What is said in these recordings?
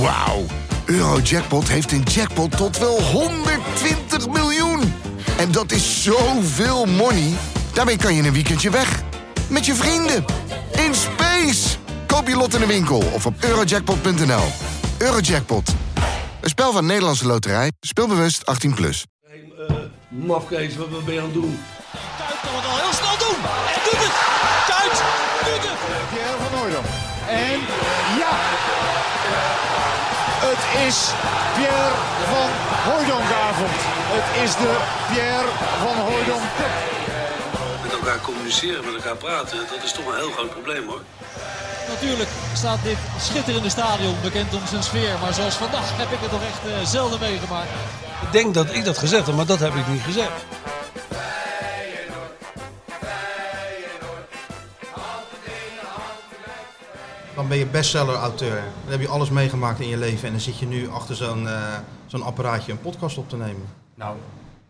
Wauw. Eurojackpot heeft een jackpot tot wel 120 miljoen. En dat is zoveel money. Daarmee kan je een weekendje weg. Met je vrienden. In space. Koop je lot in de winkel of op eurojackpot.nl. Eurojackpot. Een spel van Nederlandse Loterij. Speelbewust 18+. Plus. Hey, eh, mafkees, wat, wat ben je aan het doen? Kuit kan het al heel snel doen. En doet het. Kuit doet het. Pierre van Hooydonk. En ja, het is Pierre van Hooydonkavond. Het is de Pierre van Hooydonk Cup. Met elkaar communiceren, met elkaar praten, dat is toch een heel groot probleem hoor. Natuurlijk staat dit schitterende stadion bekend om zijn sfeer. Maar zoals vandaag heb ik het nog echt eh, zelden meegemaakt. Ik denk dat ik dat gezegd heb, maar dat heb ik niet gezegd. Dan ben je bestseller-auteur. Dan heb je alles meegemaakt in je leven en dan zit je nu achter zo'n eh, zo'n apparaatje een podcast op te nemen. Nou,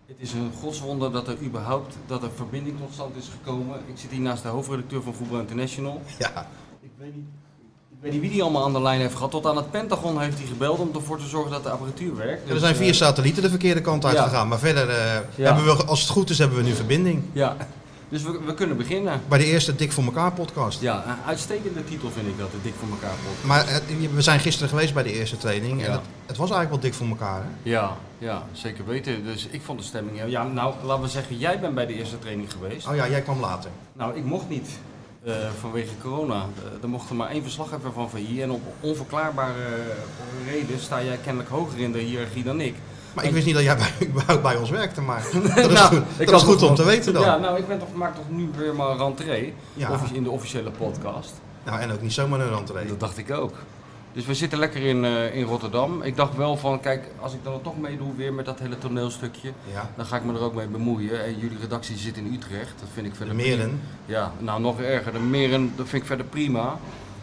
het is een godswonder dat er überhaupt dat er verbinding tot stand is gekomen. Ik zit hier naast de hoofdredacteur van Voetbal International. Ja, Ik weet niet, ik weet niet wie die allemaal aan de lijn heeft gehad. Tot aan het Pentagon heeft hij gebeld om ervoor te zorgen dat de apparatuur werkt. er Dus, zijn vier eh, satellieten de verkeerde kant uit Ja. gegaan. Maar verder, eh, Ja. hebben we, als het goed is, hebben we nu verbinding. Ja, dus we, we kunnen beginnen. Bij de eerste Dik voor elkaar podcast. Ja, een uitstekende titel vind ik dat, de Dik voor elkaar podcast. Maar eh, we zijn gisteren geweest bij de eerste training. En het, het was eigenlijk wel dik voor elkaar. Hè? Ja, ja, zeker weten. Dus ik vond de stemming... Ja, nou, laten we zeggen, jij bent bij de eerste training geweest. Oh ja, jij kwam later. Nou, ik mocht niet. eh, vanwege corona. Eh, er mocht er maar één verslaggever van VI. En op onverklaarbare reden sta jij kennelijk hoger in de hiërarchie dan ik. Maar ik wist niet dat jij bij, bij ons werkte. Maar dat is Nou, goed, dat is goed om te weten dan. Ja, nou, ik ben toch, maak toch nu weer maar rentree. Ja. In de officiële podcast. Nou, en ook niet zomaar een rentree. Dat dacht ik ook. Dus we zitten lekker in, eh, in Rotterdam. Ik dacht wel van, kijk, als ik dan toch meedoe weer met dat hele toneelstukje, Ja. dan ga ik me er ook mee bemoeien. En jullie redactie zit in Utrecht, dat vind ik De verder meren. Ja, nou nog erger. De meren, dat vind ik verder prima.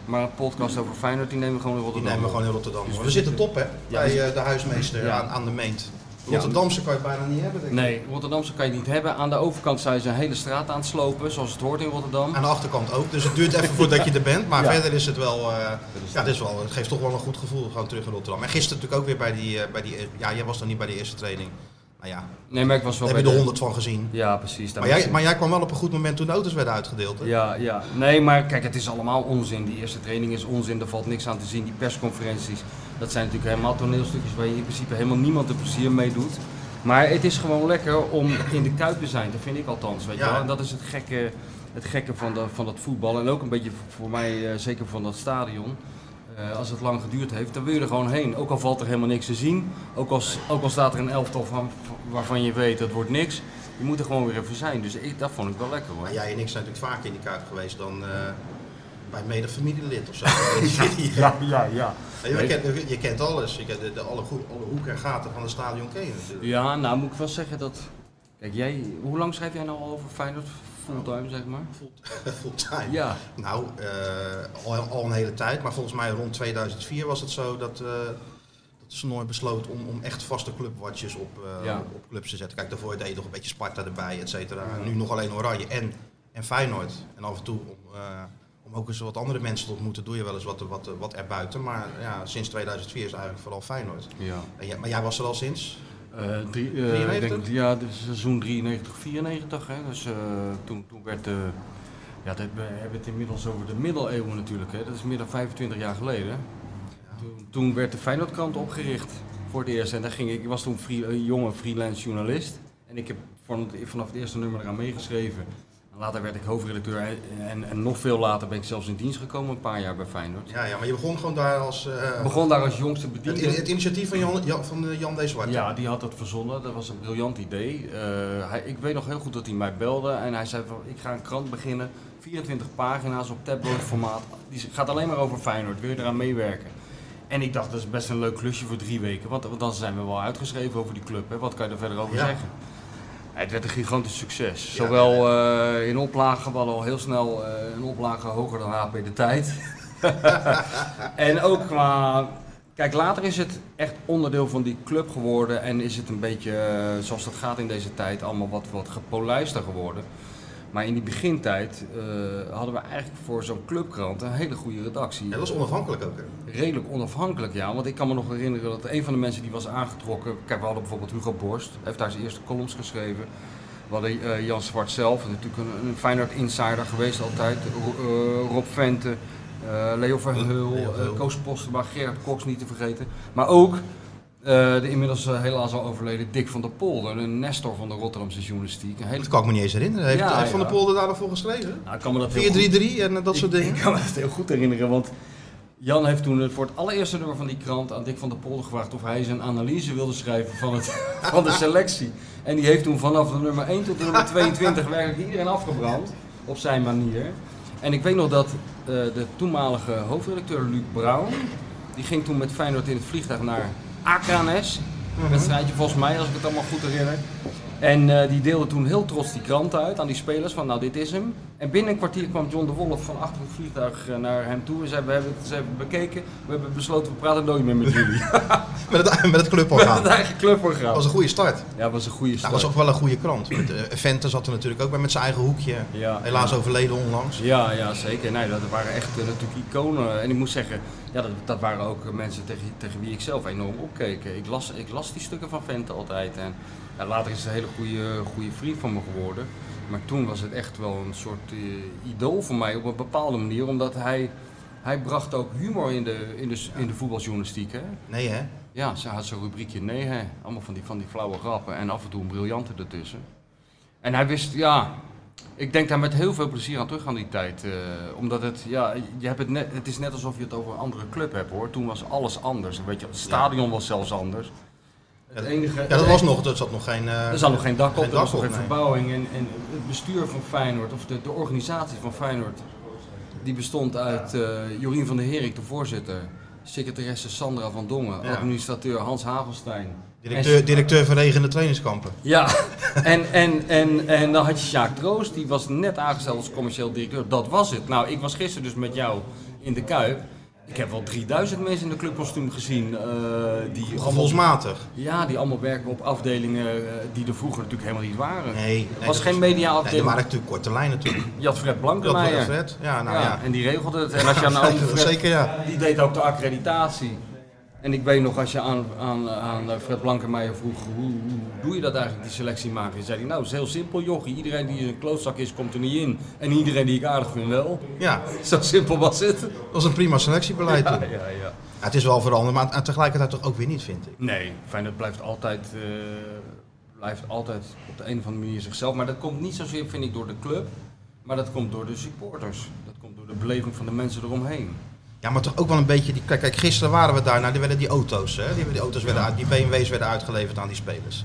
Maar een podcast over Feyenoord, die nemen we gewoon in Die Rotterdam. nemen we gewoon in Rotterdam. Dus we We zitten top hè, Ja, bij eh, de huismeester Ja. aan, aan de meent. Rotterdamse kan je bijna niet hebben denk ik. Nee, Rotterdamse kan je niet hebben. Aan de overkant zijn ze een hele straat aan het slopen, zoals het hoort in Rotterdam. Aan de achterkant ook. Dus het duurt even voordat je er bent. Maar Ja. verder is het wel, eh, ja, het, is wel, het geeft toch wel een goed gevoel gewoon terug in Rotterdam. En gisteren natuurlijk ook weer bij die, eh, bij die ja, jij was dan niet bij de eerste training. Nou ja, Nee, maar ik was wel heb je er honderd van gezien. Ja, precies. Maar jij, maar jij kwam wel op een goed moment toen de auto's werden uitgedeeld. Hè? Ja, ja. Nee, maar kijk, het is allemaal onzin. Die eerste training is onzin, er valt niks aan te zien. Die persconferenties, dat zijn natuurlijk helemaal toneelstukjes waar je in principe helemaal niemand er plezier mee doet. Maar het is gewoon lekker om in de Kuip te zijn, dat vind ik althans. Weet je wel? En dat is het gekke, het gekke van, de, van dat voetbal. En ook een beetje voor mij, eh, zeker van dat stadion. Eh, als het lang geduurd heeft, dan wil je er gewoon heen. Ook al valt er helemaal niks te zien. Ook al, s- ook al staat er een elftal van, waarvan je weet dat wordt niks. Je moet er gewoon weer even zijn. Dus ik, dat vond ik wel lekker hoor. Maar jij en ik zijn natuurlijk vaker in die Kuip geweest dan eh, bij mede familielid of zo. ja, ja. ja. Ja, je, kent, je kent alles. Je kent de, de- alle, goed, alle hoeken en gaten van het stadion ken je natuurlijk. Ja, nou moet ik wel zeggen dat. Kijk, jij, hoe lang schrijf jij nou al over Feyenoord fulltime, zeg maar? Full- Fulltime. Ja, Nou, eh, al, al een hele tijd, maar volgens mij rond 2004 was het zo dat, eh dat Snoor besloot om, om echt vaste clubwatches op, eh, Ja. op, op clubs te zetten. Kijk, daarvoor deed je nog een beetje Sparta erbij, et cetera. En Nu nog alleen Oranje en, en Feyenoord. En af en toe om, om ook eens wat andere mensen te ontmoeten, doe je wel eens wat, wat, wat erbuiten. Maar ja, sinds 2004 is eigenlijk vooral Feyenoord. ja. En maar jij was er al sinds? Eh, drie, eh, 93? ik denk, ja, de seizoen 93, 94. Hè. Dus eh, toen, toen werd de. Ja, we hebben het inmiddels over de middeleeuwen natuurlijk. Hè. Dat is meer dan 25 jaar geleden. Toen, toen werd de Feyenoordkrant opgericht voor het eerst. En daar ging ik, ik was toen free, een jonge freelance journalist. En ik heb van het- vanaf het eerste nummer eraan meegeschreven. Later werd ik hoofdredacteur. En, en, nog veel later ben ik zelfs in dienst gekomen, een paar jaar bij Feyenoord. Ja, ja, maar je begon gewoon daar als... eh, begon daar als jongste bediende. het initiatief van Jan, Jan, van eh, Jan D. Zwart. Ja, die had dat verzonnen. Dat was een briljant idee. Eh, hij, ik weet nog heel goed dat hij mij belde en hij zei van ik ga een krant beginnen. 24 pagina's op tabloid formaat. Die gaat alleen maar over Feyenoord. Wil je eraan meewerken? En ik dacht, dat is best een leuk klusje voor drie weken. Want, want dan zijn we wel uitgeschreven over die club. Hè? Wat kan je er verder over Ja. zeggen? Het werd een gigantisch succes. Zowel eh, in oplagen, we al heel snel eh, een oplage hoger dan HP de tijd. en ook qua. Kijk, later is het echt onderdeel van die club geworden en is het een beetje, eh, zoals dat gaat in deze tijd, allemaal wat, wat gepolijster geworden. Maar in die begintijd eh, hadden we eigenlijk voor zo'n clubkrant een hele goede redactie. Ja, dat was onafhankelijk ook. Hè? Redelijk onafhankelijk, ja. Want ik kan me nog herinneren dat een van de mensen die was aangetrokken... Kijk, we hadden bijvoorbeeld Hugo Borst, heeft daar zijn eerste columns geschreven. We hadden eh, Jan Zwart zelf, natuurlijk een, een Feyenoord insider geweest altijd. Eh, Rob Vente, eh, Leo Verheul, Leo Verheul. Koos Postema, Gerard Cox niet te vergeten. Maar ook eh, de inmiddels eh, helaas al overleden Dick van der Polder, een nestor van de Rotterdamse journalistiek. Een hele... Dat kan ik me niet eens herinneren. Heeft, Ja, heeft Van ja. der Polder daar nog voor geschreven? Nou, ik kan me dat heel goed- 4-3-3 en dat soort ik, dingen? Ik kan me dat heel goed herinneren, want Jan heeft toen voor het allereerste nummer van die krant aan Dick van der Polder gevraagd of hij zijn analyse wilde schrijven van, het, van de selectie. En die heeft toen vanaf de nummer 1 tot de nummer 22 werkelijk iedereen afgebrand, op zijn manier. En ik weet nog dat eh, de toenmalige hoofdredacteur Luc Brouwer, die ging toen met Feyenoord in het vliegtuig naar Akranes. Een wedstrijdje volgens mij, als ik het allemaal goed herinner. En eh, die deelde toen heel trots die krant uit aan die spelers van nou dit is hem. En binnen een kwartier kwam John de Wolf van achter het vliegtuig eh, naar hem toe en zei we hebben het even bekeken. We hebben besloten we praten nooit meer met jullie. Met het, met het Met cluborgaan. het eigen cluborgaan. Dat was een goede start. Ja, dat was een goede Dat start. was ook wel een goede krant. Met, eh, Vente zat er natuurlijk ook bij met zijn eigen hoekje. Ja. Helaas overleden onlangs. Ja, ja, zeker. Nee, dat waren echt natuurlijk iconen. En ik moet zeggen, ja, dat, dat waren ook mensen tegen, tegen wie ik zelf enorm opkeek. Ik las, ik las die stukken van Vente altijd. En later is het een hele goede, goede vriend van me geworden. Maar toen was het echt wel een soort eh, idool voor mij op een bepaalde manier. Omdat hij, hij bracht ook humor in de, in de, in de voetbaljournalistiek. Hè? Nee hè? Ja, ze had zo'n rubriekje nee hè. Allemaal van die, van die flauwe grappen en af en toe een briljante ertussen. En hij wist, ja, ik denk daar met heel veel plezier aan terug aan die tijd. eh, omdat het, ja, je hebt het, net, het is net alsof je het over een andere club hebt hoor. Toen was alles anders. Weet je, het stadion was zelfs anders. Het enige, Ja, dat was nog, er zat nog geen... eh, er zat nog geen dak op, geen er was nog geen nee. verbouwing. En, en het bestuur van Feyenoord, of de, de organisatie van Feyenoord, die bestond uit eh, Jorien van der Herik, de voorzitter. Secretaresse Sandra van Dongen, Ja. administrateur Hans Hagelstein. Directeur, En- directeur van regende trainingskampen. Ja, en, en, en, en dan had je Sjaak Troost, die was net aangesteld als commercieel directeur. Dat was het. Nou, ik was gisteren dus met jou in de Kuip. Ik heb wel 3000 mensen in de clubkostuum gezien. eh, die ja, die allemaal werken op afdelingen eh, die er vroeger natuurlijk helemaal niet waren. Nee. Er nee, was geen mediaafdeling. Nee, er waren natuurlijk korte lijnen natuurlijk. Je had Fred was Fred. Ja, nou ja, ja. En die regelde het. En als je aan de zeker ja. die deed ook de accreditatie. En ik weet nog, als je aan, aan, aan Fred Blankenmeijer vroeg, hoe, hoe doe je dat eigenlijk, die selectie maken? Zei hij, nou, het is heel simpel, jochie. Iedereen die een klootzak is, komt er niet in. En iedereen die ik aardig vind wel. Ja, Zo simpel was het. dat was een prima selectiebeleid toen. ja, ja. Ja, het is wel veranderd, maar tegelijkertijd toch ook weer niet, vind ik. Nee, Feyenoord blijft altijd, eh, blijft altijd op de een of andere manier zichzelf. Maar dat komt niet zozeer, vind ik, door de club. Maar dat komt door de supporters. Dat komt door de beleving van de mensen eromheen. Ja, maar toch ook wel een beetje... Die, kijk, kijk, gisteren waren we daar, nou, die werden die auto's, hè, die, die, auto's werden uit, die BMW's werden uitgeleverd aan die spelers.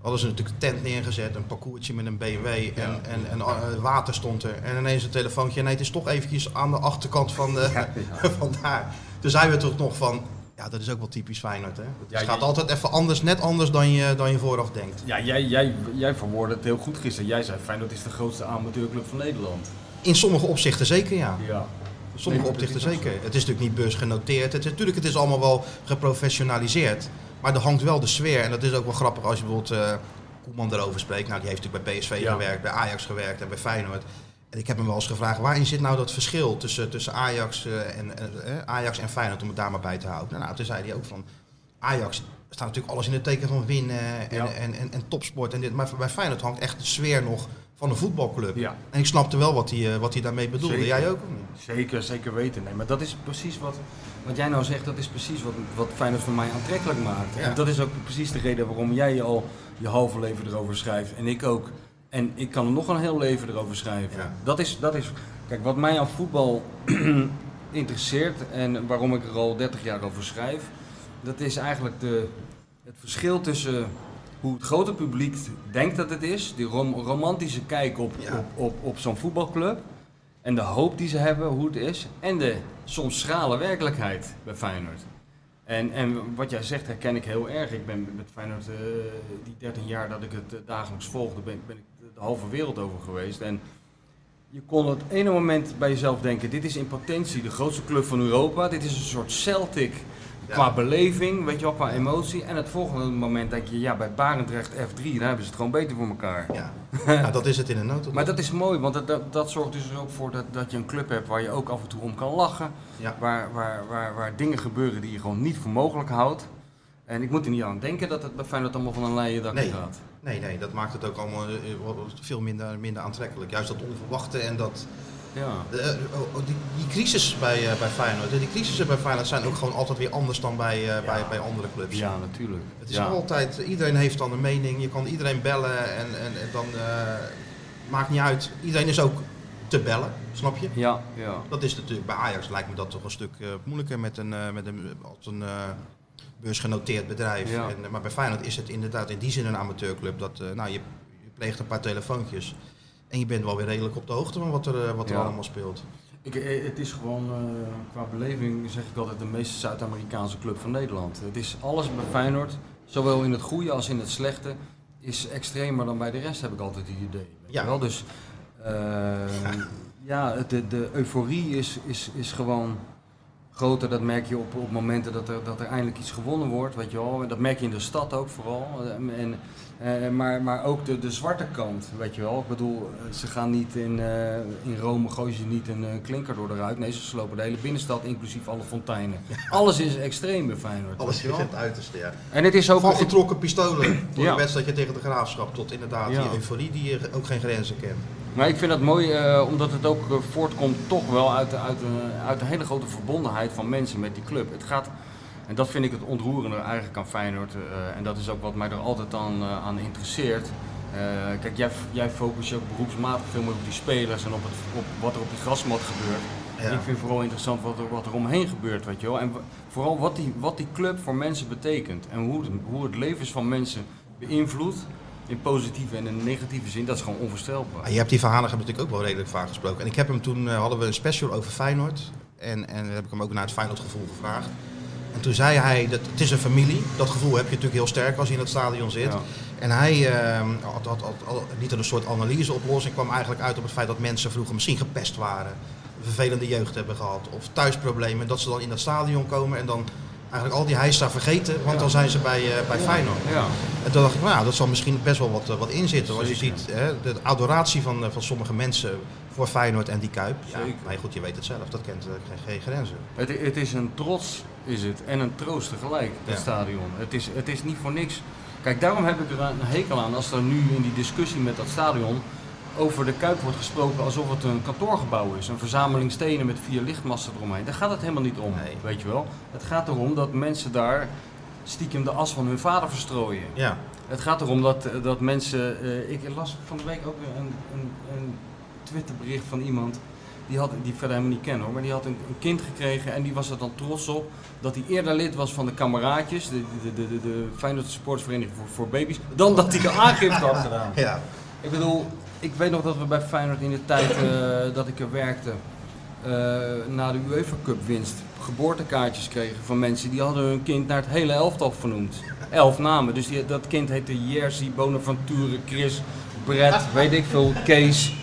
Hadden ze natuurlijk een tent neergezet, een parcoursje met een BMW en, en, en eh, water stond er. En ineens een telefoontje, nee, het is toch eventjes aan de achterkant van, de, van daar. Toen zeiden we toch nog van, ja, dat is ook wel typisch Feyenoord, hè. Het gaat altijd even anders, net anders dan je, dan je vooraf denkt. Ja, jij, jij, jij verwoordde het heel goed gisteren. Jij zei, Feyenoord is de grootste amateurclub van Nederland. In sommige opzichten zeker, ja. Ja. Sommige opzichten zeker. Het is natuurlijk niet beursgenoteerd. Het is, natuurlijk, het is allemaal wel geprofessionaliseerd. Maar er hangt wel de sfeer. En dat is ook wel grappig als je bijvoorbeeld eh Koeman erover spreekt. Nou, die heeft natuurlijk bij PSV Ja. gewerkt, bij Ajax gewerkt en bij Feyenoord. En ik heb hem wel eens gevraagd, waarin zit nou dat verschil tussen, tussen Ajax, eh, en, eh, eh, Ajax en Feyenoord, om het daar maar bij te houden. Nou, toen zei hij ook van, Ajax staat natuurlijk alles in het teken van winnen en, Ja. en, en, en topsport en dit. Maar bij Feyenoord hangt echt de sfeer nog van een voetbalclub. Ja. En ik snapte wel wat hij, eh, wat hij daarmee bedoelde. Zeker. Jij ook? Zeker, zeker weten. Nee, maar dat is precies wat, wat jij nou zegt, dat is precies wat, wat Feyenoord voor mij aantrekkelijk maakt. Ja. En dat is ook precies de reden waarom jij al je halve leven erover schrijft. En ik ook. En ik kan er nog een heel leven erover schrijven. Ja. Dat, is, dat is, kijk, wat mij aan voetbal interesseert en waarom ik er al 30 jaar over schrijf, dat is eigenlijk de, het verschil tussen hoe het grote publiek denkt dat het is, die rom- romantische kijk op, Ja. op, op, op zo'n voetbalclub. En de hoop die ze hebben, hoe het is. En de soms schrale werkelijkheid bij Feyenoord. En, en wat jij zegt herken ik heel erg. Ik ben met Feyenoord, eh, die 13 jaar dat ik het eh, dagelijks volgde, ben, ben ik de halve wereld over geweest. En je kon het ene moment bij jezelf denken, dit is in potentie de grootste club van Europa. Dit is een soort Celtic. Qua beleving, weet je wel, qua emotie. En het volgende moment denk je, ja, bij Barendrecht F3, daar hebben ze het gewoon beter voor elkaar. Ja, nou, dat is het in een notendop. Maar dat is mooi, want dat, dat, dat zorgt dus ook voor dat, dat je een club hebt waar je ook af en toe om kan lachen. Ja. Waar, waar, waar, waar dingen gebeuren die je gewoon niet voor mogelijk houdt. En ik moet er niet aan denken dat het bij Feyenoord allemaal van een leien dakje Nee. gaat. Nee, nee, dat maakt het ook allemaal eh, veel minder, minder aantrekkelijk. Juist dat onverwachte en dat... Ja. de, eh, oh, oh, die, die crisis bij, eh, bij Feyenoord, die crisissen bij Feyenoord zijn ook gewoon altijd weer anders dan bij, eh, bij, bij andere clubs. ja, natuurlijk. Het is ja. altijd, iedereen heeft dan een mening, je kan iedereen bellen en, en, en dan eh, maakt niet uit. Iedereen is ook te bellen, snap je? Ja, ja. Dat is natuurlijk bij Ajax lijkt me dat toch een stuk moeilijker met een, met een, als een beursgenoteerd bedrijf. Ja. En, maar bij Feyenoord is het inderdaad in die zin een amateurclub. Dat, nou, je, je pleegt een paar telefoontjes en je bent wel weer redelijk op de hoogte van wat er, eh, wat er Ja. allemaal speelt. Ik, eh, het is gewoon, eh, qua beleving zeg ik altijd, de meest Zuid-Amerikaanse club van Nederland. Het is alles bij Feyenoord, zowel in het goede als in het slechte, is extremer dan bij de rest, heb ik altijd het idee. Ja. wel? Dus eh, ja, de, de euforie is, is, is gewoon groter. Dat merk je op, op momenten dat er, dat er eindelijk iets gewonnen wordt, weet je wel. Dat merk je in de stad ook vooral. Eh, En, eh, maar, maar ook de, de zwarte kant, weet je wel. Ik bedoel, eh, ze gaan niet in, in Rome, gooien ze niet een klinker door de ruit. Nee, ze slopen de hele binnenstad, inclusief alle fonteinen. Alles is extreem bij Feyenoord. Alles is het uiterste, ja. En het is ook... Van getrokken pistolen voor Ja. een wedstrijdje tegen de Graafschap tot inderdaad Ja. die euforie die ook geen grenzen kent. Maar ik vind dat mooi, eh, omdat het ook eh, voortkomt toch wel uit, uit, uit een hele grote verbondenheid van mensen met die club. Het gaat, en dat vind ik het ontroerende eigenlijk aan Feyenoord. eh, en dat is ook wat mij er altijd aan, aan interesseert. Kijk, jij, jij focust je ook beroepsmatig veel meer op die spelers en op, het, op wat er op die grasmat gebeurt. Ja. Ik vind vooral interessant wat er, wat er omheen gebeurt, weet je wel. En vooral wat die, wat die club voor mensen betekent. En hoe het, hoe het levens van mensen beïnvloedt. In positieve en in negatieve zin, dat is gewoon onvoorstelbaar. Ah, Je hebt die verhalen natuurlijk ook wel redelijk vaak gesproken. En ik heb hem toen, eh, hadden we een special over Feyenoord. En, en heb ik hem ook naar het Feyenoord gevoel gevraagd. En toen zei hij, dat, het is een familie. Dat gevoel heb je natuurlijk heel sterk als je in het stadion zit. Ja. En hij eh, had, had, had, niet een soort analyseoplossing. kwam eigenlijk uit op het feit dat mensen vroeger misschien gepest waren. Vervelende jeugd hebben gehad. Of thuisproblemen. Dat ze dan in dat stadion komen en dan eigenlijk al die heisa vergeten. Want dan zijn ze bij, eh, bij Feyenoord. Ja. En toen dacht ik, nou, dat zal misschien best wel wat, eh, wat in zitten. Als je ziet hè, de adoratie van, eh, van sommige mensen voor Feyenoord en die Kuip. Ja, maar goed, je weet het zelf, dat kent geen, geen grenzen. Het, het is een trots, is het, en een troost tegelijk, het stadion. Het is, het is niet voor niks. Kijk, daarom heb ik er een hekel aan als er nu in die discussie met dat stadion over de Kuip wordt gesproken alsof het een kantoorgebouw is. Een verzameling stenen met vier lichtmasten eromheen. Daar gaat het helemaal niet om, Nee. weet je wel. Het gaat erom dat mensen daar stiekem de as van hun vader verstrooien. Ja, Het gaat erom dat, dat mensen. eh, ik las van de week ook een, een, een Twitterbericht van iemand. Die, had, die verder helemaal niet ken hoor. Maar die had een, een kind gekregen en die was er dan trots op. Dat hij eerder lid was van de kameraadjes. De, de, de, de, de Feyenoord voor baby's. Dan dat hij de aangifte had gedaan. ja. Ik bedoel, ik weet nog dat we bij Feyenoord in de tijd eh, dat ik er werkte. eh, na de UEFA Cup winst geboortekaartjes kregen van mensen die hadden hun kind naar het hele elftal vernoemd. Elf namen. Dus die, dat kind heette Jerzy, Bonaventure, Chris, Brett, weet ik veel, Kees.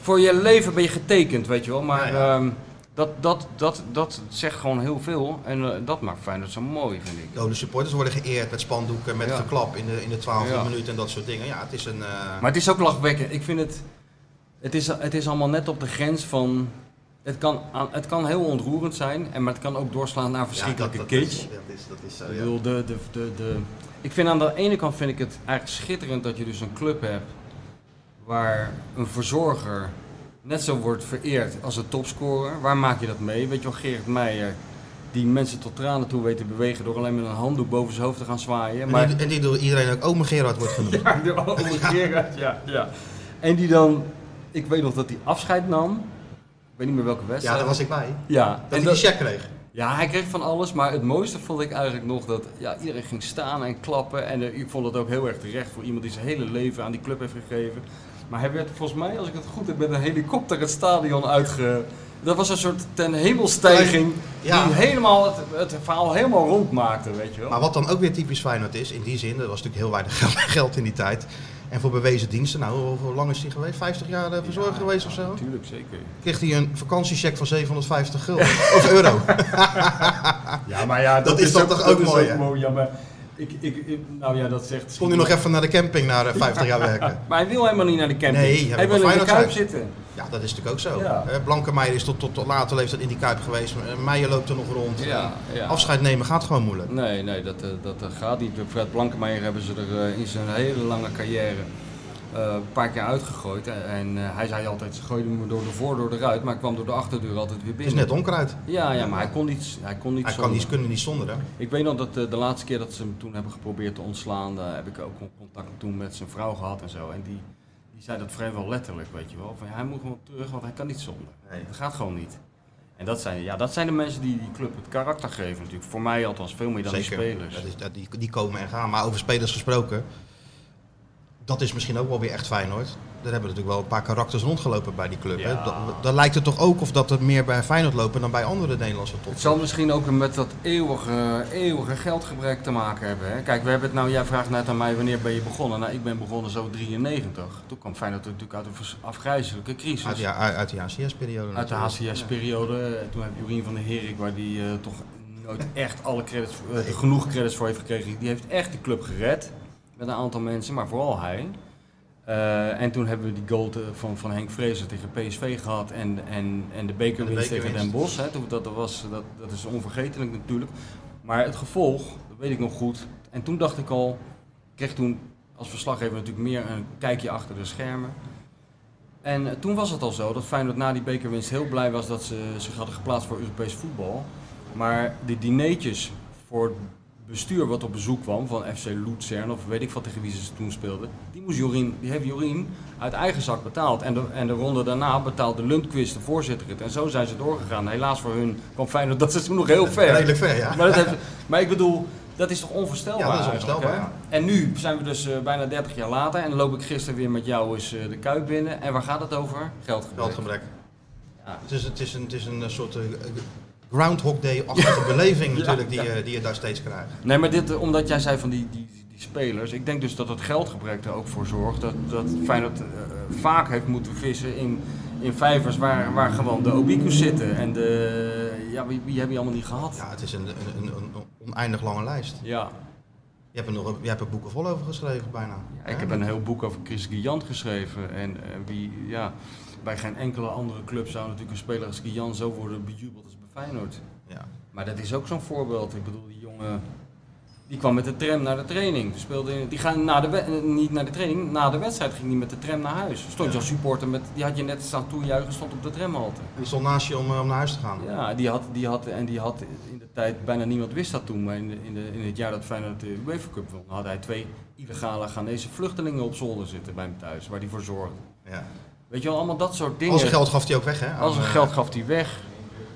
Voor je leven ben je getekend, weet je wel. Maar ehm, dat, dat, dat, dat zegt gewoon heel veel. En eh, dat maakt Feyenoord zo mooi, vind ik. De supporters worden geëerd met spandoeken, met Ja. geklap in de, in de 12e Ja. minuut en dat soort dingen. Ja, het is een... eh, Maar het is ook lachwekkend. Ik vind het. Het is, het is allemaal net op de grens van. Het kan, aan- het kan heel ontroerend zijn, en, maar het kan ook doorslaan naar verschrikkelijke ja, dat, dat kitsch. Is, dat, is, dat is zo, Ik ja. bedoel, de, de, de, de, ik vind aan de ene kant vind ik het eigenlijk schitterend dat je dus een club hebt waar een verzorger net zo wordt vereerd als een topscorer. Waar maak je dat mee? Weet je wel, Gerrit Meijer, die mensen tot tranen toe weet te bewegen door alleen met een handdoek boven zijn hoofd te gaan zwaaien. En, Maar, die, en die door iedereen ook Ome Gerard wordt genoemd. ja, de oude Gerard, ja, ja. En die dan, ik weet nog dat hij afscheid nam. Ik weet niet meer welke Ja, wedstrijd. daar was ik bij. Ja, Dat en hij dat- die check kreeg. ja, hij kreeg van alles, maar het mooiste vond ik eigenlijk nog dat ja, iedereen ging staan en klappen. En eh, ik vond het ook heel erg terecht voor iemand die zijn hele leven aan die club heeft gegeven. Maar hij werd volgens mij, als ik het goed heb, met een helikopter het stadion uitge... Dat was een soort ten hemelstijging Ja. die helemaal het, het verhaal helemaal rond maakte, weet je wel. Maar wat dan ook weer typisch Feyenoord is, in die zin, er was natuurlijk heel weinig geld- in die tijd. En voor bewezen diensten, nou, hoe, lang is hij geweest? 50 jaar eh, verzorger geweest of zo? Natuurlijk, zeker. Kreeg hij een vakantiecheck van 750 gulden. of euro. Ja, maar ja, Dat is dan toch ook mooi, hè? Ja, maar ik, ik, ik- nou ja, dat zegt... Kon hij nog even naar de camping na eh, 50 jaar werken? Maar hij wil helemaal niet naar de camping. Nee, hij hij wil in de Kuip zitten. Ja, dat is natuurlijk ook zo. Ja. Eh, Blankenmeijer is tot, tot, tot later leeftijd in die Kuip geweest. Eh, Meijer loopt er nog rond. Ja, ja. Afscheid nemen gaat gewoon moeilijk. Nee, nee, dat, eh, dat eh, gaat niet. Fred Blankenmeijer hebben ze er eh, in zijn hele lange carrière eh, een paar keer uitgegooid. En eh, hij zei altijd, ze gooiden me door de voordeur eruit, maar ik kwam door de achterdeur altijd weer Het is binnen. net onkruid. Ja, ja, maar hij kon niet, hij kon niet Hij kan niet, kunnen niet zonder hè. Ik weet nog dat eh, de laatste keer dat ze hem toen hebben geprobeerd te ontslaan, daar heb ik ook contact toen met zijn vrouw gehad en zo. En die, die zei dat vrijwel letterlijk, weet je wel. Van, hij moet gewoon terug, want hij kan niet zonder. Nee. Dat gaat gewoon niet. En dat zijn, ja, dat zijn de mensen die die club het karakter geven natuurlijk. Voor mij althans veel meer dan Zeker. die spelers. Dat is, dat, die, die komen en gaan. Maar over spelers gesproken. Dat is misschien ook wel weer echt Feyenoord. Er hebben natuurlijk wel een paar karakters rondgelopen bij die club. Hè? Ja. Dat, dan lijkt het toch ook of dat er meer bij Feyenoord lopen dan bij andere Nederlandse top. Het zal misschien ook met dat eeuwige, eeuwige geldgebrek te maken hebben. Hè? Kijk, we hebben het nou, jij vraagt net aan mij wanneer ben je begonnen. Nou, ik ben begonnen zo 93. Toen kwam Feyenoord natuurlijk uit een afgrijzelijke crisis. Uit, ja, uit, de ACS-periode. Uit de HCS-periode. Toen heb Jorien van der Herik, waar die eh, toch nooit echt alle credits, eh, genoeg credits voor heeft gekregen. Die heeft echt de club gered. Met een aantal mensen, maar vooral hij. Eh, en toen hebben we die goal te- van, van Henk Vrezer tegen PSV gehad en, en, en de bekerwinst tegen Den. Bosch. Hè. Toen, dat, was, dat, dat is onvergetelijk natuurlijk. Maar het gevolg, dat weet ik nog goed. En toen dacht ik al, ik kreeg toen als verslaggever natuurlijk meer een kijkje achter de schermen. En eh, toen was het al zo dat Feyenoord na die bekerwinst heel blij was dat ze zich hadden geplaatst voor Europees voetbal. Maar de dineetjes voor bestuur wat op bezoek kwam van FC Luzern of weet ik wat tegen wie ze toen speelden, die, moest Jorien, die heeft Jorien uit eigen zak betaald. En de, en de ronde daarna betaalde Lundqvist, de voorzitter, het. En zo zijn ze doorgegaan. Helaas voor hun kwam Feyenoord dat seizoen nog heel ver. Redelijk ver, ja. Maar, dat heeft, maar ik bedoel, dat is toch onvoorstelbaar? Ja, dat is onvoorstelbaar? En nu zijn we dus eh, bijna 30 jaar later en dan loop ik gisteren weer met jou eens eh, de kuip binnen. En waar gaat het over? Geldgebrek. Geldgebrek. Ja. Het, is, het, is een, het is een eh, soort Groundhog Day-achtige beleving natuurlijk die, ja. je, die je daar steeds krijgt. Nee, maar dit, eh, omdat jij zei van die, die, die spelers. Ik denk dus dat het geldgebrek er ook voor zorgt dat, dat Feyenoord eh, vaak heeft moeten vissen in, in vijvers waar, waar gewoon de Obikus zitten. En de, ja, wie, wie hebben die allemaal niet gehad? Ja, het is een, een, een, een oneindig lange lijst. Ja. Je hebt er, nog, je hebt er boeken vol over geschreven bijna. Ja, ik heb een heel boek over Chris Guillant geschreven. En eh, wie, ja, bij geen enkele andere club zou natuurlijk een speler als Guillant zo worden bejubeld als Feyenoord. Ja. Maar dat is ook zo'n voorbeeld. Ik bedoel, die jongen die kwam met de tram naar de training. Die, speelde in, die gaan na de eh, niet naar de training, na de wedstrijd ging hij met de tram naar huis. Stond je Ja. als supporter met, die had je net staan toejuichen, stond op de tramhalte. Die stond naast je om, eh, om naar huis te gaan. Ja, die had, die had, en die had in de tijd, bijna niemand wist dat toen, maar in, de, in, de, in het jaar dat Feyenoord de UEFA Cup won, had hij twee illegale Ghanese vluchtelingen op zolder zitten bij hem thuis, waar hij voor zorgde. Ja. Weet je wel, allemaal dat soort dingen. Al zijn geld gaf hij ook weg, hè? aan, Al zijn eh, geld gaf hij weg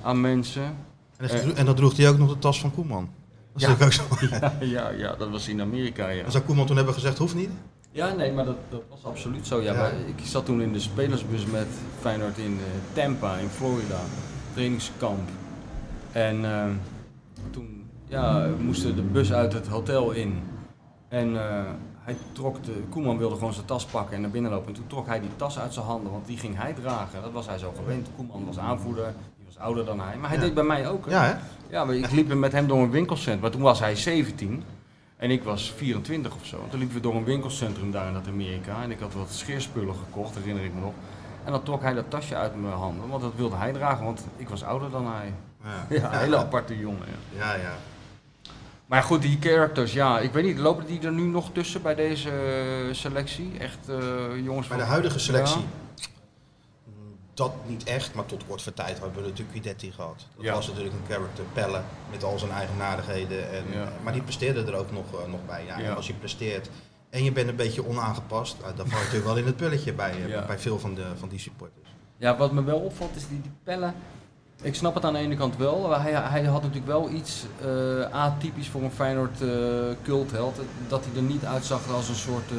aan mensen. En, dat, en dat droeg hij ook nog de tas van Koeman. Dat Ja. ook zo. Ja, ja, ja, dat was in Amerika, ja. En zou Koeman toen hebben gezegd, hoeft niet? Ja, nee, maar dat, dat was absoluut zo. Ja, ik zat toen in de spelersbus met Feyenoord in eh, Tampa, in Florida, trainingskamp. En eh, toen ja, moesten de bus uit het hotel in. En eh, hij trok de, Koeman wilde gewoon zijn tas pakken en naar binnen lopen. En toen trok hij die tas uit zijn handen, want die ging hij dragen. Dat was hij zo gewend. Koeman was aanvoerder, was ouder dan hij. Maar hij Ja. deed bij mij ook. hè. Ja, hè? Ja, maar ik liep met hem door een winkelcentrum. Maar toen was hij 17 en ik was 24 of zo. En toen liepen we door een winkelcentrum daar in dat Amerika. En ik had wat scheerspullen gekocht, herinner ik me nog. En dan trok hij dat tasje uit mijn handen, want dat wilde hij dragen, want ik was ouder dan hij. Ja, Ja, een hele aparte jongen. Ja. ja. Maar goed, die characters, ja, ik weet niet, lopen die er nu nog tussen bij deze eh, selectie? Echt eh, jongens Bij van... de huidige selectie, Ja. Dat niet echt, maar tot kort voor tijd hebben we natuurlijk Guidetti gehad. Dat Ja. was natuurlijk een character, Pelle, met al zijn eigenaardigheden. En, Ja. Maar die presteerde er ook nog, eh, nog bij. Ja, Ja. En als je presteert en je bent een beetje onaangepast, eh, dan val je natuurlijk wel in het pulletje bij, eh, Ja. bij veel van, de, van die supporters. Ja, wat me wel opvalt is die, die pellen. Ik snap het aan de ene kant wel. maar Hij, hij had natuurlijk wel iets eh, atypisch voor een Feyenoord eh cultheld. Dat hij er niet uitzag als een soort eh,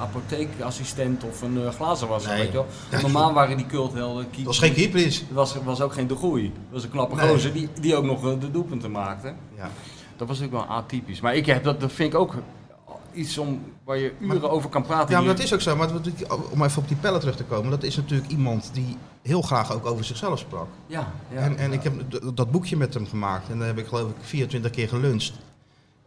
apotheekassistent of een uh, glazenwasser. Nee. Weet je wel. Normaal waren die culthelden... Dat was geen keeper iets. Het was, was ook geen de groei. Het was een knappe Nee. gozer die, die ook nog eh, de doelpunten maakte. Ja. Dat was natuurlijk wel atypisch. Maar ik heb dat, dat vind ik ook iets om, waar je uren over kan praten. Ja, maar dat is ook zo. Maar om even op die pellen terug te komen. Dat is natuurlijk iemand die heel graag ook over zichzelf sprak. Ja, ja. en en ik heb dat boekje met hem gemaakt. En daar heb ik geloof ik 24 keer geluncht.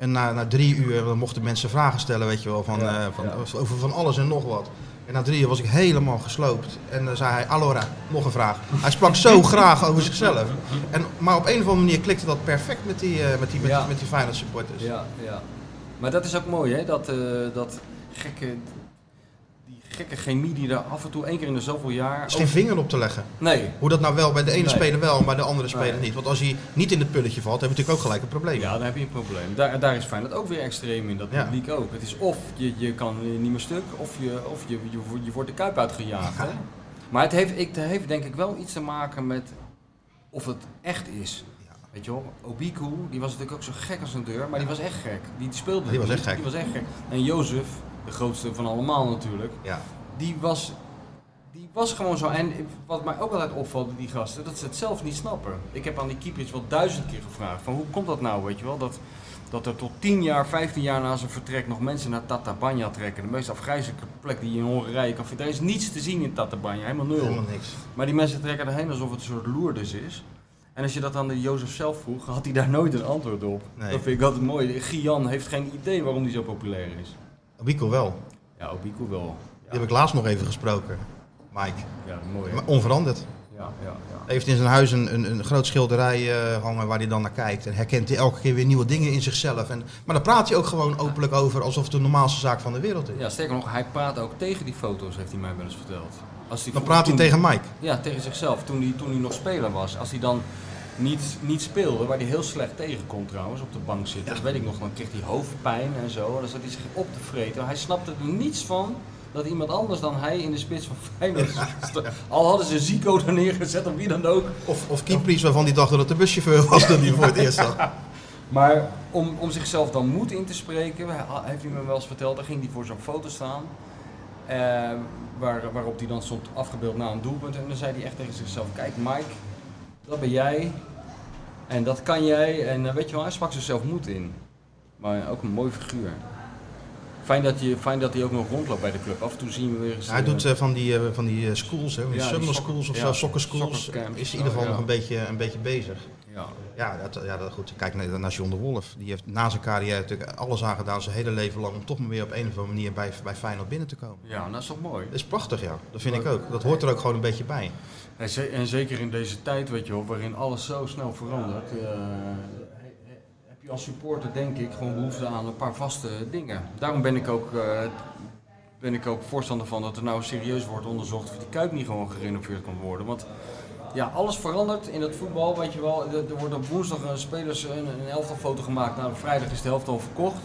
En na, na drie uur dan mochten mensen vragen stellen, weet je wel, van, Ja, eh, van, ja. over van alles en nog wat. En na drie uur was ik helemaal gesloopt. En dan zei hij, Allora, nog een vraag. Hij sprak zo graag over zichzelf. En, maar op een of andere manier klikte dat perfect met die, eh, met die, met Ja. die, met die supporters. Ja, ja. Maar dat is ook mooi, hè? Dat, eh, dat gekke, gekke chemie die er af en toe één keer in de zoveel jaar... Er is geen vinger op te leggen. Nee. Hoe dat nou wel bij de ene Nee. speler wel en bij de andere speler Nee. niet. Want als hij niet in het pulletje valt, heb je natuurlijk ook gelijk een probleem. Ja, dan heb je een probleem. Daar, daar is Feyenoord ook weer extreem in, dat Ja. publiek ook. Het is of je, je kan niet meer stuk, of je, of je, je, wordt- je wordt de kuip uitgejaagd. Hè? Maar het heeft, ik, het heeft denk ik wel iets te maken met of het echt is. Weet je wel, Obiku, die was natuurlijk ook zo gek als een deur, maar die was echt gek. Die speelde Die was echt gek. Die was echt gek. En Jozef, de grootste van allemaal natuurlijk, Ja. die was, die was gewoon zo. En wat mij ook altijd opvalt, die gasten, dat ze het zelf niet snappen. Ik heb aan die keepers wel duizend keer gevraagd, van hoe komt dat nou, weet je wel, dat, dat er tot 10 jaar, 15 jaar na zijn vertrek nog mensen naar Tatabanya trekken. De meest afgrijzelijke plek die je in Hongarije kan vinden. Er is niets te zien in Tatabanya, helemaal nul. Helemaal niks. Maar die mensen trekken erheen alsof het een soort Lourdes is. En als je dat aan de Jozef zelf vroeg, had hij daar nooit een antwoord op. Nee. Dat vind ik altijd mooi. Gian heeft geen idee waarom die zo populair is. Wico wel. Ja, Obiku wel. Die heb ik laatst nog even gesproken. Mike. Ja, mooi. hè? Onveranderd. Ja, ja, ja. Hij heeft in zijn huis een, een, een groot schilderij eh, hangen waar hij dan naar kijkt. En herkent hij elke keer weer nieuwe dingen in zichzelf. En, maar daar praat hij ook gewoon openlijk over alsof het de normaalste zaak van de wereld is. Ja, sterker nog, hij praat ook tegen die foto's, heeft hij mij wel eens verteld. Als hij Dan praat hij toen- tegen Mike. Ja, tegen zichzelf, toen hij, toen hij nog speler was. Als hij dan niet, niet speelde, waar hij heel slecht tegenkomt trouwens, op de bank zit. Dat weet ik nog, dan kreeg hij hoofdpijn en zo. En dan zat hij zich op te vreten. Hij snapte er niets van dat iemand anders dan hij in de spits van Feyenoord stond. Al hadden ze Zico er neergezet of wie dan ook. Of, of Kiepries waarvan hij dacht dat het de buschauffeur was toen hij voor het eerst zag. Maar om, om zichzelf dan moed in te spreken, heeft hij me wel eens verteld, dan ging hij voor zo'n foto staan. eh, waar, waarop hij dan stond afgebeeld na een doelpunt. En dan zei hij echt tegen zichzelf: Kijk, Mike, dat ben jij. En dat kan jij. En eh, weet je wel, hij sprak zichzelf moed in. Maar ook een mooi figuur. Fijn dat, je, fijn dat hij ook nog rondloopt bij de club. Af en toe zien we weer eens. Hij eh, doet eh, van die, eh, van die eh, schools, hè, van die Ja, die summer schools of ja, zo, soccer schools. Is hij in ieder geval Oh, nog een beetje, een beetje bezig. Ja. Ja, dat, ja dat, goed. Kijk naar, naar John de Wolf. Die heeft na zijn carrière natuurlijk alles aangedaan, zijn hele leven lang, om toch maar weer op een of andere manier bij, bij Feyenoord binnen te komen. ja, dat is toch mooi. Dat is prachtig, ja. Dat vind ik ook. Dat hoort er ook gewoon een beetje bij. En, ze- en zeker in deze tijd, weet je wel, waarin alles zo snel verandert, eh, he- he- heb je als supporter denk ik gewoon behoefte aan een paar vaste dingen. Daarom ben ik ook, eh, ben ik ook voorstander van dat er nou serieus wordt onderzocht of die Kuip niet gewoon gerenoveerd kan worden. Want ja, alles verandert in het voetbal, weet je wel. Er, wordt op woensdag een spelers een, een elftalfoto gemaakt, nou op vrijdag is de helft al verkocht.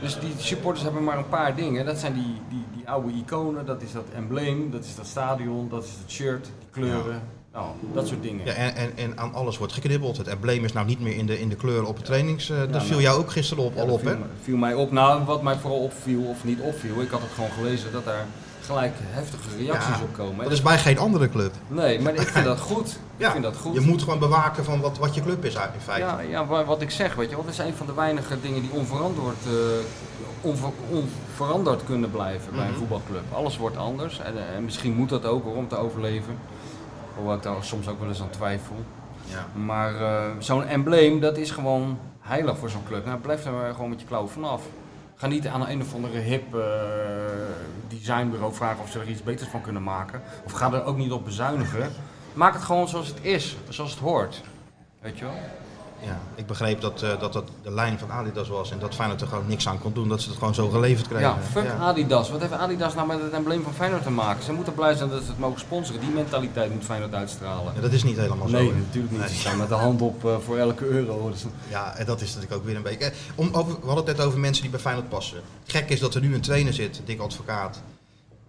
Dus die supporters hebben maar een paar dingen. Dat zijn die, die, die oude iconen, dat is dat embleem, dat is dat stadion, dat is het shirt, die kleuren. Nou, dat soort dingen. Ja, en, en, en aan alles wordt geknibbeld. Het embleem is nou niet meer in de, in de kleuren op het trainings. eh, dat nou, viel jou ook gisteren op, al op, hè? viel mij op. Nou, wat mij vooral opviel, of niet opviel, ik had het gewoon gelezen dat daar gelijk heftige reacties Ja, op komen. Dat is bij geen andere club. Nee, maar ik vind dat goed. Ik vind dat goed. Je moet gewoon bewaken van wat, wat je club is eigenlijk in feite. Ja, ja wa- wat ik zeg, weet je wel, dat is een van de weinige dingen die onveranderd, eh, onver- onveranderd kunnen blijven bij een Mhm. voetbalclub. Alles wordt anders en, eh, en misschien moet dat ook hoor, om te overleven. Hoewel ik daar soms ook wel eens aan twijfel. Ja. Maar eh, zo'n embleem, dat is gewoon heilig voor zo'n club. Nou, blijf er maar gewoon met je klauwen vanaf. Ga niet aan een of andere hip eh, designbureau vragen of ze er iets beters van kunnen maken. Of ga er ook niet op bezuinigen. Maak het gewoon zoals het is, zoals het hoort. Weet je wel? Ja, ik begreep dat, eh, dat dat de lijn van Adidas was en dat Feyenoord er gewoon niks aan kon doen. Dat ze het gewoon zo geleverd kregen. Ja, fuck Adidas. Wat heeft Adidas nou met het embleem van Feyenoord te maken? Ze moeten blij zijn dat ze het mogen sponsoren. Die mentaliteit moet Feyenoord uitstralen. Ja, dat is niet helemaal zo. Nee, natuurlijk niet. Nee. Ze staan met de hand op eh, voor elke euro. Dus- Ja, en dat is natuurlijk ook weer een beetje. Om, over, we hadden het net over mensen die bij Feyenoord passen. Gek is dat er nu een trainer zit, Dick Advocaat.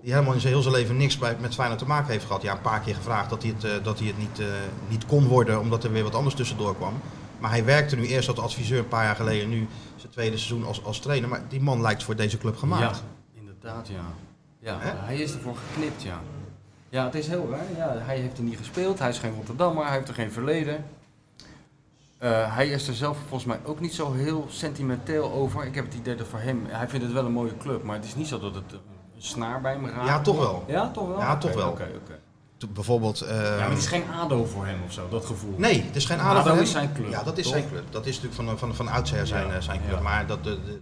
Die helemaal in zijn heel zijn leven niks bij, met Feyenoord te maken heeft gehad. Ja, een paar keer gevraagd dat hij het, eh, dat hij het niet, niet kon worden, omdat er weer wat anders tussendoor kwam. Maar hij werkte nu eerst als adviseur een paar jaar geleden, nu zijn tweede seizoen als, als trainer. Maar die man lijkt voor deze club gemaakt. Ja, inderdaad, ja. Ja, hij is ervoor geknipt, ja. Ja, het is heel raar. Ja, hij heeft er niet gespeeld, hij is geen Rotterdammer, hij heeft er geen verleden. Eh, hij is er zelf volgens mij ook niet zo heel sentimenteel over. Ik heb het idee dat voor hem, hij vindt het wel een mooie club, maar het is niet zo dat het een snaar bij hem raakt. Ja, toch wel. Ja, toch wel? Ja, toch wel. Oké, oké. Bijvoorbeeld... Ja, maar het is geen ADO voor hem of zo, dat gevoel. Nee, het is geen ADO ADO hem. is zijn club, Ja, dat is toch? zijn club. Dat is natuurlijk van, van, van oudsher zijn, Ja, eh, zijn club. ja. Maar dat de, de,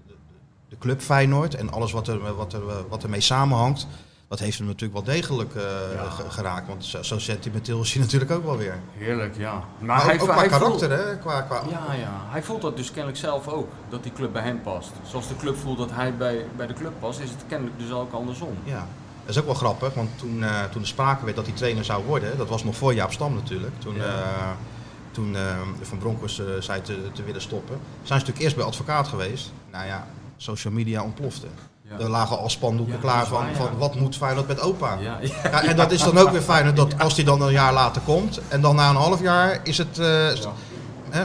de, club Feyenoord en alles wat, er, wat, er, wat ermee samenhangt, dat heeft hem natuurlijk wel degelijk eh, Ja. geraakt. Want zo, zo sentimenteel is hij natuurlijk ook wel weer. Heerlijk, ja. Maar, Maar hij, ook, ook qua hij karakter, voelt- hè? Qua, qua, Ja, ja. Hij voelt dat dus kennelijk zelf ook, dat die club bij hem past. Zoals de club voelt dat hij bij, bij de club past, is het kennelijk dus ook andersom. Ja. Dat is ook wel grappig, want toen, eh, toen er sprake werd dat hij trainer zou worden, dat was nog voor Jaap Stam natuurlijk. Toen, Ja. eh, toen eh, Van Bronckhorst zei te, te willen stoppen, zijn ze natuurlijk eerst bij advocaat geweest. Nou ja, social media ontplofte. Ja. Er lagen al spandoeken Ja, klaar van, waar, van wat moet Feyenoord met opa. En dat is dan ook weer fijn, dat als hij dan een jaar later komt en dan na een half jaar is het, eh,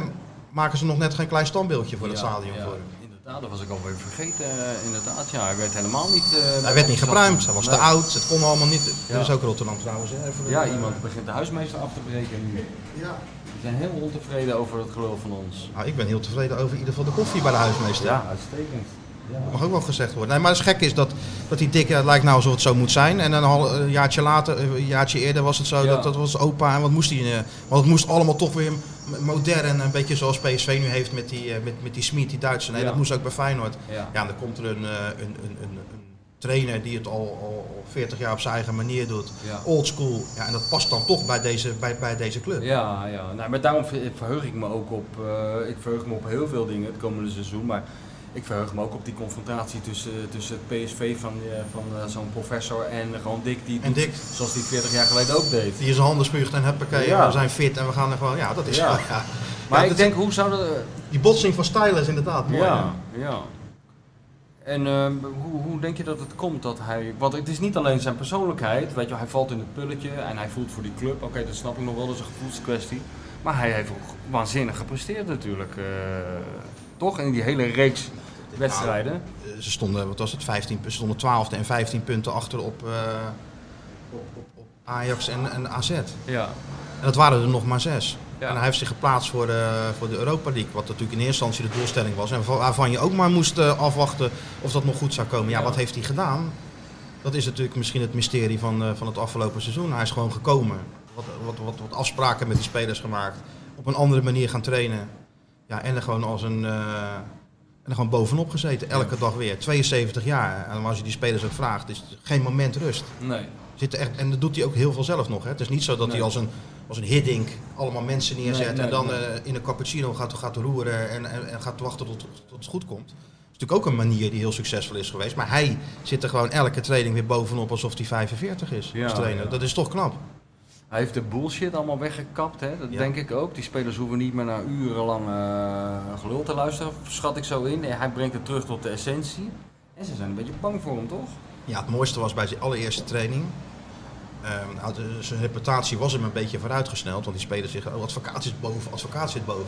maken ze nog net geen klein standbeeldje voor het stadion voor hem. Inderdaad, dat was ik alweer vergeten. eh, inderdaad, ja, hij werd helemaal niet... eh, Hij werd niet gepruimd, hij was te oud, het kon allemaal niet. Ja. Er is ook Rotterdam trouwens. Hè, even, Ja, iemand begint de huismeester af te breken nu. Ja. Die zijn heel ontevreden over het gelul van ons. Nou, ik ben heel tevreden over in ieder geval de koffie bij de huismeester. Ja, uitstekend. Dat mag ook wel gezegd worden. Nee, maar het gek is dat, dat die dikke, het lijkt nou alsof het zo moet zijn. En een, hal- een jaartje later, een jaartje eerder was het zo, Ja. dat, dat was opa. En wat moest hij, eh, want het moest allemaal toch weer modern. Een beetje zoals PSV nu heeft met die, eh, met, met die Smit, die Duitser. Nee, Ja. dat moest ook bij Feyenoord. Ja. Ja, en dan komt er een, eh, een, een, een, trainer die het al, al, al 40 jaar op zijn eigen manier doet. Old school. Ja, en dat past dan toch bij deze, bij, bij deze club. Ja, ja. Nou, maar daarom ver- verheug ik me ook op. eh, ik verheug me op heel veel dingen het komende seizoen. Maar ik verheug me ook op die confrontatie tussen, tussen het PSV van, eh, van eh, zo'n professor en gewoon Dick die En Dick, zoals die 40 jaar geleden ook deed. die zijn handen spuugt en huppakee, Ja. we zijn fit en we gaan er gewoon, ja dat is Ja. ja. Maar Ja, ik denk, hoe zou dat... Die botsing van stijlen is inderdaad mooi. Ja, ja. En ehm, hoe, hoe denk je dat het komt dat hij... Want het is niet alleen zijn persoonlijkheid, weet je, hij valt in het pulletje en hij voelt voor die club. Oké, dat snap ik nog wel, dat is een gevoelskwestie. Maar hij heeft ook waanzinnig gepresteerd natuurlijk. eh, toch? In die hele reeks wedstrijden. Eh, Ze stonden, wat was het, 15, ze stonden 12 en 15 punten achter op, eh, op, op, op Ajax en, en AZ. En Ja. dat waren er nog maar zes. Ja. En hij heeft zich geplaatst voor de, voor de Europa League, wat natuurlijk in eerste instantie de doelstelling was. En wa- waarvan je ook maar moest eh, afwachten of dat nog goed zou komen. Ja, Ja. wat heeft hij gedaan? Dat is natuurlijk misschien het mysterie van, eh, van het afgelopen seizoen. Hij is gewoon gekomen. Wat, wat, wat, wat afspraken met die spelers gemaakt. Op een andere manier gaan trainen. Ja, en er gewoon als een... en er gewoon bovenop gezeten, elke dag weer. 72 jaar. En als je die spelers ook vraagt, is het geen moment rust. Nee. Zit er echt, en dat doet hij ook heel veel zelf nog. Hè. Het is niet zo dat Nee. hij als een, als een hiddink allemaal mensen neerzet Nee, nee, en dan eh, in een cappuccino gaat, gaat roeren en, en, en gaat wachten tot, tot het goed komt. Dat is natuurlijk ook een manier die heel succesvol is geweest. Maar hij zit er gewoon elke training weer bovenop alsof hij 45 is Ja, als trainer. ja. Dat is toch knap. Hij heeft de bullshit allemaal weggekapt, hè? dat Ja. denk ik ook. Die spelers hoeven niet meer naar urenlang eh gelul te luisteren, schat ik zo in. Hij brengt het terug tot de essentie. En ze zijn een beetje bang voor hem, toch? Ja, het mooiste was bij zijn allereerste training. Nou, de- zijn reputatie was hem een beetje vooruitgesneld. Want die spelers zeggen, oh, advocaat zit boven, advocaat zit boven.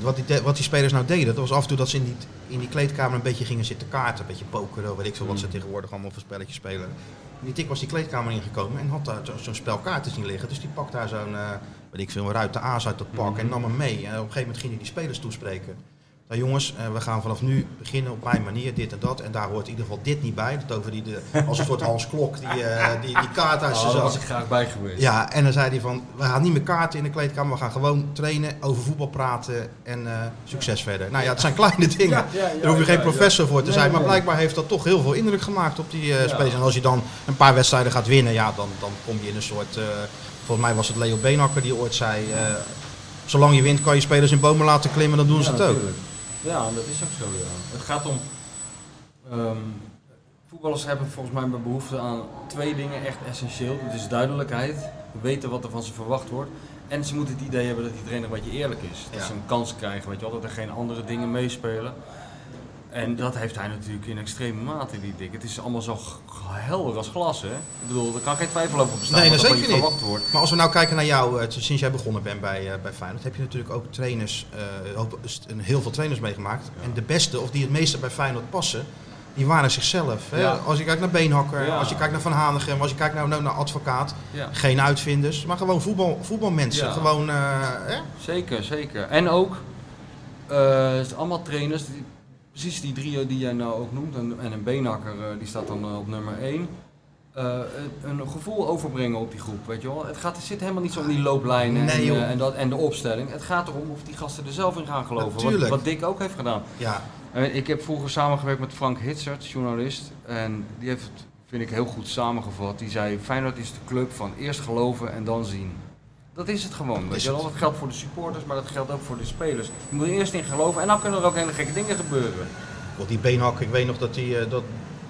Wat, die, de- wat die spelers nou deden, dat was af en toe dat ze in die, in die kleedkamer een beetje gingen zitten kaarten. Een beetje pokeren, weet ik veel wat ze tegenwoordig allemaal voor spelletjes spelen. Die tik was die kleedkamer ingekomen en had daar zo- zo'n spel kaarten zien liggen. Dus die pakt daar zo'n, eh weet ik veel, ruit de aas uit dat pak en nam hem mee. En op een gegeven moment ging hij die spelers toespreken. Nou jongens, eh, we gaan vanaf nu beginnen op mijn manier, dit en dat. En daar hoort in ieder geval dit niet bij. Dat over die, de, als een soort Hans Klok, die, eh, die, die kaart uit zijn Oh, daar was ik graag bij geweest. Ja, en dan zei hij van, we gaan niet meer kaarten in de kleedkamer, we gaan gewoon trainen, over voetbal praten en eh, succes verder. Nou ja, het zijn kleine dingen. Ja, Daar hoef je geen professor voor te Nee, zijn, maar blijkbaar heeft dat toch heel veel indruk gemaakt op die spelers. En als je dan een paar wedstrijden gaat winnen, ja, dan, dan kom je in een soort, volgens mij was het Leo Beenhakker die ooit zei, zolang je wint kan je spelers in bomen laten klimmen, dan doen ze het ook. natuurlijk. Ja, dat is ook zo, ja. Het gaat om... ehm, voetballers hebben volgens mij een behoefte aan twee dingen echt essentieel. Dat is duidelijkheid, weten wat er van ze verwacht wordt. En ze moeten het idee hebben dat die trainer een beetje eerlijk is. Dat Ja. ze een kans krijgen, weet je wel, dat er geen andere dingen meespelen. En dat heeft hij natuurlijk in extreme mate, die dik. Het is allemaal zo helder als glas, hè? Ik bedoel, er kan geen twijfel over bestaan Nee, dat er zeker niet. verwacht wordt. Maar als we nou kijken naar jou, eh, sinds jij begonnen bent bij, eh, bij Feyenoord, heb je natuurlijk ook trainers, een heel veel trainers meegemaakt. En de beste, of die het meeste bij Feyenoord passen, die waren zichzelf. Hè? Ja. Als je kijkt naar Beenhakker, Ja. als je kijkt naar Van Hanegem, als je kijkt naar, nou, naar Advocaat. Ja. Geen uitvinders, maar gewoon voetbal, voetbalmensen. Gewoon, hè? Zeker, zeker. En ook Eh, het allemaal trainers, die, precies die drie die jij nou ook noemt. En, en een beenhakker, eh, die staat dan eh, op nummer 1. een gevoel overbrengen op die groep, weet je wel. Het, gaat, het zit helemaal niet zo in die looplijnen Nee, en, eh, en, dat, en de opstelling. Het gaat erom of die gasten er zelf in gaan geloven. Wat, Dick ook heeft gedaan. Ja, Eh, Ik heb vroeger samengewerkt met Frank Hitsert, journalist. En die heeft het, vind ik, heel goed samengevat. Die zei, Feyenoord is de club van eerst geloven en dan zien. Dat is het gewoon. Weet je wel. Dat geldt voor de supporters, maar dat geldt ook voor de spelers. Je moet er eerst in geloven en dan kunnen er ook hele gekke dingen gebeuren. want die beenhak, ik weet nog dat die, eh, dat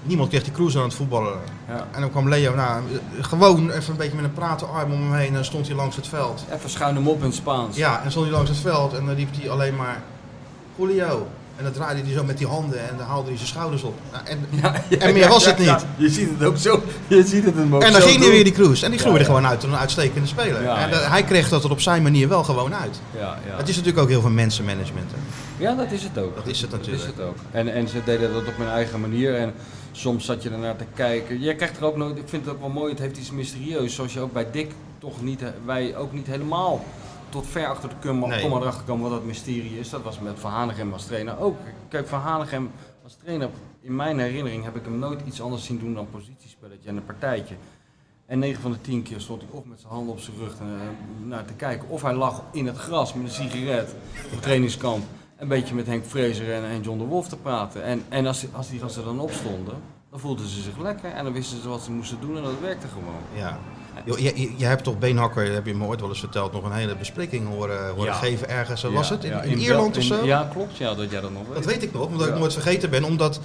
niemand kreeg die cruise aan het voetballen. Ja. En dan kwam Leo, nou, eh, gewoon even een beetje met een praten arm om hem heen en stond hij langs het veld. Even schuin hem op in het Spaans. Ja, en stond hij langs het veld en dan riep hij alleen maar Julio. En dan draaide hij zo met die handen en dan haalde hij zijn schouders op. Nou, en, en meer was het niet. je ziet het ook zo. Je ziet het hem ook En dan zo ging hij weer die cruise. En die groeide gewoon uit tot een uitstekende speler. En eh, hij kreeg dat er op zijn manier wel gewoon uit. Ja, ja. Het is natuurlijk ook heel veel mensenmanagement. Hè. Ja, dat is het ook. Dat is het natuurlijk. Dat is het ook. En, en ze deden dat op hun eigen manier. En soms zat je ernaar te kijken. Jij krijgt er ook nooit, ik vind het ook wel mooi, het heeft iets mysterieus. Zoals je ook bij Dick toch niet, wij ook niet helemaal tot ver achter de komma Nee. komma erachter komen wat dat mysterie is. Dat was met Van Hanegem als trainer ook. Kijk, Van Hanegem als trainer, in mijn herinnering heb ik hem nooit iets anders zien doen dan positiespelletje en een partijtje. En 9 van de 10 keer stond hij of met zijn handen op zijn rug eh, naar te kijken. Of hij lag in het gras met een sigaret op trainingskamp. Een beetje met Henk en, en John de Wolf te praten. En, en als, als die gasten dan opstonden, dan voelden ze zich lekker. En dan wisten ze wat ze moesten doen en dat werkte gewoon. Ja. Je, je, hebt toch Beenhakker, heb je me ooit wel eens verteld, nog een hele bespreking horen, horen Ja. geven ergens. Was Ja, het? In, ja, in Bel- Ierland of zo? Ja, klopt. Ja, dat jij dat nog weet. Dat weet ik nog, omdat ik nooit vergeten ben, omdat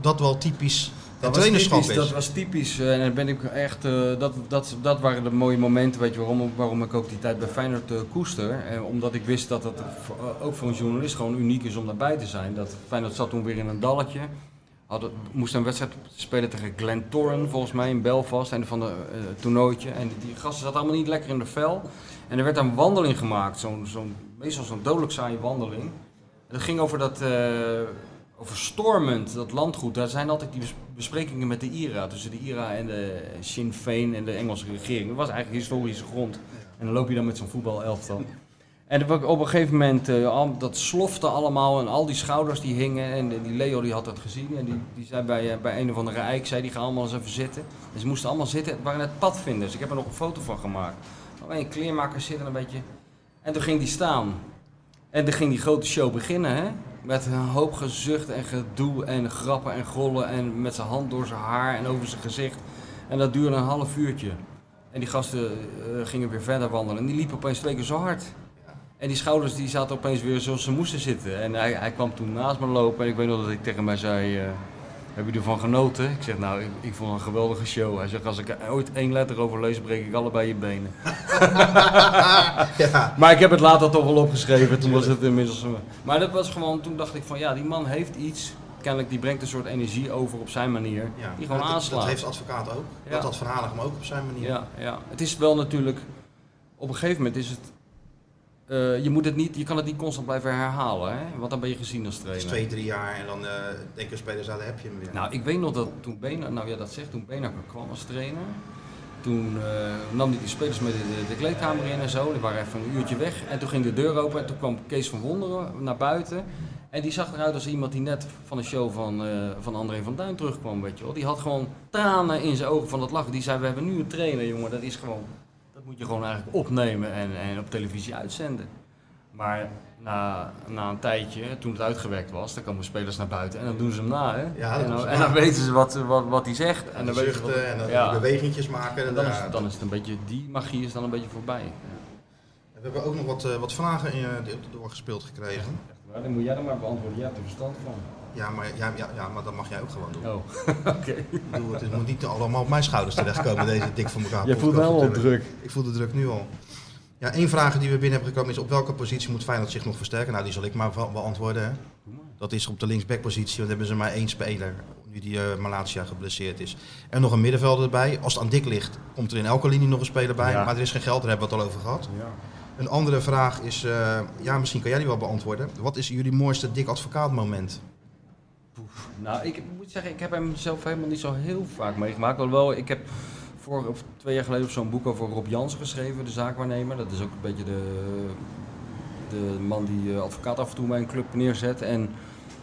dat wel typisch Dat trainerschap typisch, is. dat was typisch eh, en dan ben ik echt, eh, dat, dat, dat waren de mooie momenten, weet je waarom, waarom ik ook die tijd bij Feyenoord eh, koester. Omdat ik wist dat eh, ook voor een journalist gewoon uniek is om daarbij te zijn. Dat Feyenoord zat toen weer in een dalletje. Hadden, moest een wedstrijd spelen tegen Glentoran volgens mij in Belfast, en van de eh, toernooitje. En die, gasten zaten allemaal niet lekker in de vel. En er werd een wandeling gemaakt, zo'n, meestal zo'n dodelijk saaie wandeling. En dat ging over dat, eh, over Stormend, dat landgoed. Daar zijn altijd die bes- besprekingen met de IRA, tussen de IRA en de Sinn Féin en de Engelse regering. Dat was eigenlijk historische grond. En dan loop je dan met zo'n voetbalelftal. En op een gegeven moment, eh, dat slofte allemaal en al die schouders die hingen. En die Leo die had dat gezien en die, die zei bij, eh, bij een of andere eik, zei die gaan allemaal eens even zitten. En ze moesten allemaal zitten, het waren net padvinders. Ik heb er nog een foto van gemaakt. Alleen kleermakers zitten een beetje. En toen ging die staan. En toen ging die grote show beginnen, hè? Met een hoop gezucht en gedoe en grappen en grollen en met zijn hand door zijn haar en over zijn gezicht. En dat duurde een half uurtje. En die gasten eh, gingen weer verder wandelen en die liepen opeens twee zo hard. En die schouders die zaten opeens weer zoals ze moesten zitten. En hij, hij kwam toen naast me lopen en ik weet nog dat ik tegen mij zei... eh, heb je ervan genoten? Ik zeg, nou, ik, ik vond het een geweldige show. Hij zegt, als ik er ooit één letter over lees, breek ik allebei je benen. ja. Maar ik heb het later toch wel opgeschreven, toen was het inmiddels... eh, Maar dat was gewoon, toen dacht ik van, ja, die man heeft iets. Kennelijk, die brengt een soort energie over op zijn manier. Ja. Die gewoon dat, aanslaat. Dat heeft de advocaat ook. Ja. Dat had Van Hanegem ook op zijn manier. Ja, ja, het is wel natuurlijk. Op een gegeven moment is het. Eh, je, moet het niet, je kan het niet constant blijven herhalen, hè? want dan ben je gezien als trainer. is twee, drie jaar en dan eh denken spelers, ah, daar heb je hem weer. Nou, ik weet nog dat toen Benakker, nou ja, dat zegt, toen Benakker kwam als trainer, toen eh, nam hij die spelers met de, de, kleedkamer in en zo. Die waren even een uurtje weg. En toen ging de deur open en toen kwam Kees van Wonderen naar buiten. En die zag eruit als iemand die net van de show van, van André van Duin terugkwam, weet je wel. Die had gewoon tranen in zijn ogen van het lachen. Die zei, we hebben nu een trainer, jongen. Dat is gewoon, dat moet je gewoon eigenlijk opnemen en, en op televisie uitzenden. Maar na, na een tijdje, toen het uitgewerkt was, dan komen spelers naar buiten en dan doen ze hem na. Hè? Ja, en, dan, en dan weten ze wat, wat, wat hij zegt. En en dan wat- zuchten en dan ja. bewegingjes maken. En dan is, ja. het, dan is het een beetje, die magie is dan een beetje voorbij. We hebben ook nog wat, eh, wat vragen in, eh, doorgespeeld gekregen. Ja. Dan moet jij dan maar beantwoorden, jij hebt er verstand van. Ja, maar, ja, ja, ja, maar dat mag jij ook gewoon doen. Oh, oké. Ik bedoel, het moet niet allemaal op mijn schouders terechtkomen, deze dik van elkaar Jij voelt wel al druk. Ik voel de druk nu al. Ja, één vraag die we binnen hebben gekomen is op welke positie moet Feyenoord zich nog versterken? Nou, die zal ik maar beantwoorden. Hè. Dat is op de linksbackpositie, want hebben ze maar één speler, nu die uh, Malatia geblesseerd is. En nog een middenvelder erbij. Als het aan dik ligt, komt er in elke linie nog een speler bij. Ja. Maar er is geen geld, daar hebben we het al over gehad. Ja. Een andere vraag is, eh, ja, misschien kan jij die wel beantwoorden. Wat is jullie mooiste dik advocaat moment? Nou, ik moet zeggen, ik heb hem zelf helemaal niet zo heel vaak meegemaakt. Alhoewel, ik heb voor of twee jaar geleden zo'n boek over Rob Jans geschreven, de zaakwaarnemer. Dat is ook een beetje de, de man die eh, advocaat af en toe bij een club neerzet. En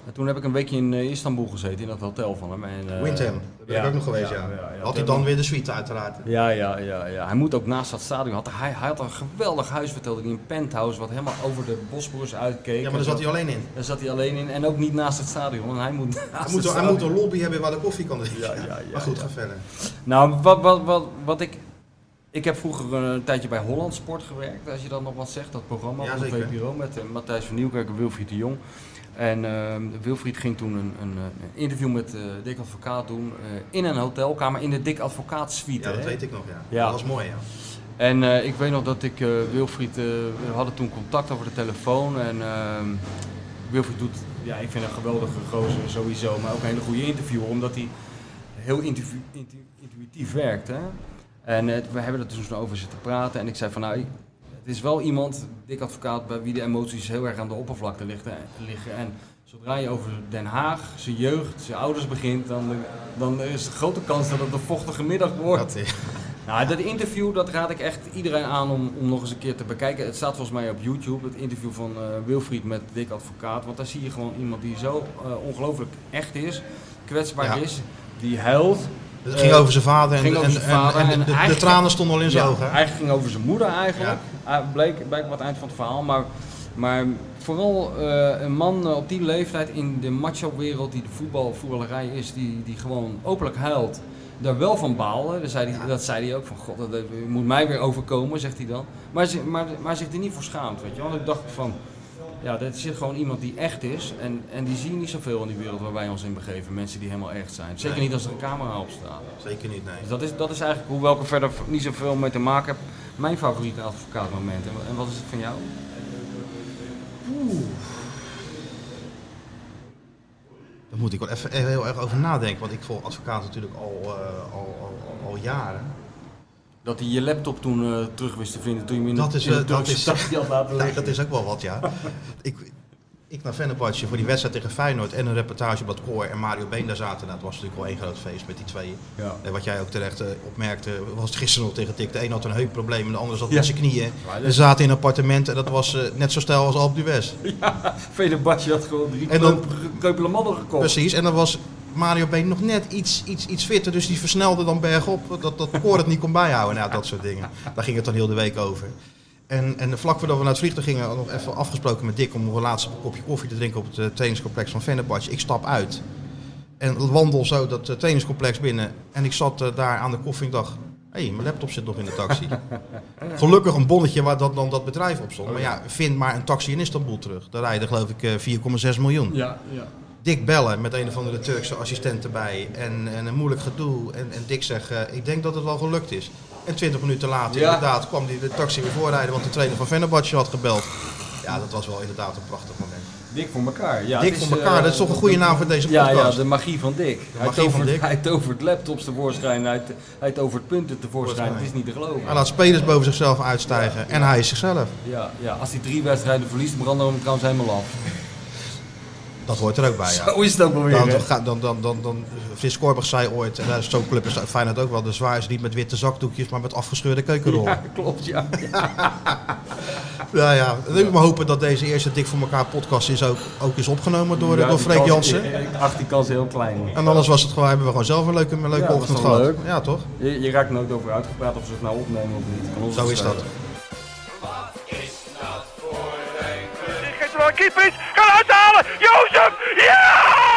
en toen heb ik een weekje in eh, Istanbul gezeten, in dat hotel van hem. En, eh, Windham, daar ben ja, ik ook nog geweest, ja. Had hij dan weer de suite uiteraard. Ja, ja, ja, ja. Hij moet ook naast dat stadion. Had, hij, hij had een geweldig huis, vertelde hij, een penthouse wat helemaal over de Bosporus uitkeek. Ja, maar daar zat hij alleen in. Daar zat hij alleen in en ook niet naast het stadion. Hij moet Hij moet, hij moet een lobby hebben waar de koffie kan drinken. Ja, ja, ja, maar goed, ga verder. Nou, wat, wat, wat, wat ik... Ik heb vroeger een tijdje bij Holland Sport gewerkt, als je dat nog wat zegt, dat programma Ja, van. VPRO met eh, Matthijs van Nieuwkerk en Wilfried de Jong. En ehm, Wilfried ging toen een, een, een interview met eh Dick Advocaat doen eh, in een hotelkamer in de Dick Advocaat suite. Ja, dat hè. weet ik nog, ja. Ja. Dat was mooi, ja. En eh, ik weet nog dat ik eh, Wilfried, eh, we hadden toen contact over de telefoon en ehm, Wilfried doet, ja ik vind een geweldige gozer sowieso, maar ook een hele goede interviewer, omdat hij heel intu- intu- intuïtief werkt. Hè? En eh, we hebben er toen over zitten praten en ik zei van nou, het is wel iemand, dik advocaat, bij wie de emoties heel erg aan de oppervlakte liggen. En zodra je over Den Haag, zijn jeugd, zijn ouders begint, dan, dan is de grote kans dat het een vochtige middag wordt. Dat, eh, Nou, dat interview dat raad ik echt iedereen aan om, om nog eens een keer te bekijken. Het staat volgens mij op YouTube, het interview van eh, Wilfried met Dick Advocaat. Want daar zie je gewoon iemand die zo eh, ongelooflijk echt is, kwetsbaar Ja. is, die huilt. Het ging over zijn vader en, ging over en, zijn en- vader en en de, tranen stonden al in zijn Ja, ogen. hè? Eigenlijk ging over zijn moeder eigenlijk. Ah, bleek, bleek wat eind van het verhaal. Maar, maar vooral eh, een man eh, op die leeftijd in de macho-wereld die de voetbal, voetballerij is, die, die gewoon openlijk huilt. Daar wel van baalde. Dat zei, hij, dat zei hij ook van god, dat, dat moet mij weer overkomen, zegt hij dan. Maar, maar, maar zich er niet voor schaamt, weet je wel. Ik dacht van, ja, er zit gewoon iemand die echt is. En, en die zie je niet zoveel in die wereld waar wij ons in begeven. Mensen die helemaal echt zijn. Zeker Nee. niet als er een camera op staat. Zeker niet, nee. Dus dat is, dat is eigenlijk, hoewel ik er verder niet zoveel mee te maken heb, mijn favoriete advocaatmoment. En, en wat is het van jou? Daar moet ik wel even heel erg over nadenken. Want ik volg advocaat natuurlijk al, eh, al, al, al, al jaren. Dat hij je laptop toen eh, terug wist te vinden toen je hem in Dat de, is, in de eh, dat is- had laten Ja, liggen. dat is ook wel wat, ja. ik, ik naar voor die wedstrijd tegen Feyenoord en een reportage op dat koor. En Mario Been daar zaten. Nou, het was natuurlijk wel één groot feest met die tweeën. Ja. En wat jij ook terecht eh, opmerkte, was het gisteren nog tegen Tik. De een had een heupprobleem en de ander zat Ja. met zijn knieën. Ze dat- zaten in een appartement en dat was eh, net zo stijl als Alpe d'Huez. Fenerbahce had gewoon drie kreupele mannen gekocht. Precies, en dan was Mario Been nog net iets, iets, iets fitter, dus die versnelde dan bergop, dat, dat koor het niet kon bijhouden. Nou, dat soort dingen. Daar ging het dan heel de week over. En, en vlak voordat we naar het vliegtuig gingen, nog even afgesproken met Dick om nog een laatste kopje koffie te drinken op het eh, trainingscomplex van Fenerbahce. Ik stap uit en wandel zo dat eh, trainingscomplex binnen. En ik zat eh, daar aan de koffie en dacht, hé, hey, mijn laptop zit nog in de taxi. Gelukkig een bonnetje waar dat, dan dat bedrijf op stond. Maar ja, vind maar een taxi in Istanbul terug. Daar rijden geloof ik eh, 4,6 miljoen. Ja, ja. Dick bellen met een of andere Turkse assistent erbij. En, en een moeilijk gedoe. En, en Dick zegt, ik denk dat het wel gelukt is. En 20 minuten later Ja. inderdaad kwam die de taxi weer voorrijden. Want de trainer van Fenerbahce had gebeld. Ja, dat was wel inderdaad een prachtig moment. Dik voor elkaar. Ja, is, voor elkaar, eh, dat is toch een goede naam voor deze Ja, ja, podcast? de magie van Dick. hij, tovert, Dick. hij tovert laptops tevoorschijn, hij, hij tovert punten tevoorschijn. Het is niet te geloven. Hij laat spelers boven zichzelf uitstijgen. En hij is zichzelf. Ja, ja, als hij drie wedstrijden verliest, branden we hem trouwens helemaal af. Dat hoort er ook bij, ja. Zo is het ook wel weer. Dan, dan, dan, dan, dan, dan Frits Korbach zei ooit, en is zo'n club is Feyenoord ook wel, de zwaar is niet met witte zakdoekjes, maar met afgescheurde keukenrollen. Ja, klopt, ja. Ja, ja. Dan ik maar hopen dat deze eerste Dik voor elkaar podcast is ook, ook is opgenomen door, Ja, door Freek Jansen. Acht die kans heel klein. En anders was het gewoon, hebben we gewoon zelf een leuke, een leuke Ja, ochtend gehad. leuk. Ja, toch? Je, je raakt nooit over uitgepraat of ze het nou opnemen of niet. Zo is dat. keeper is. Gaan uithalen. Jozef. Ja!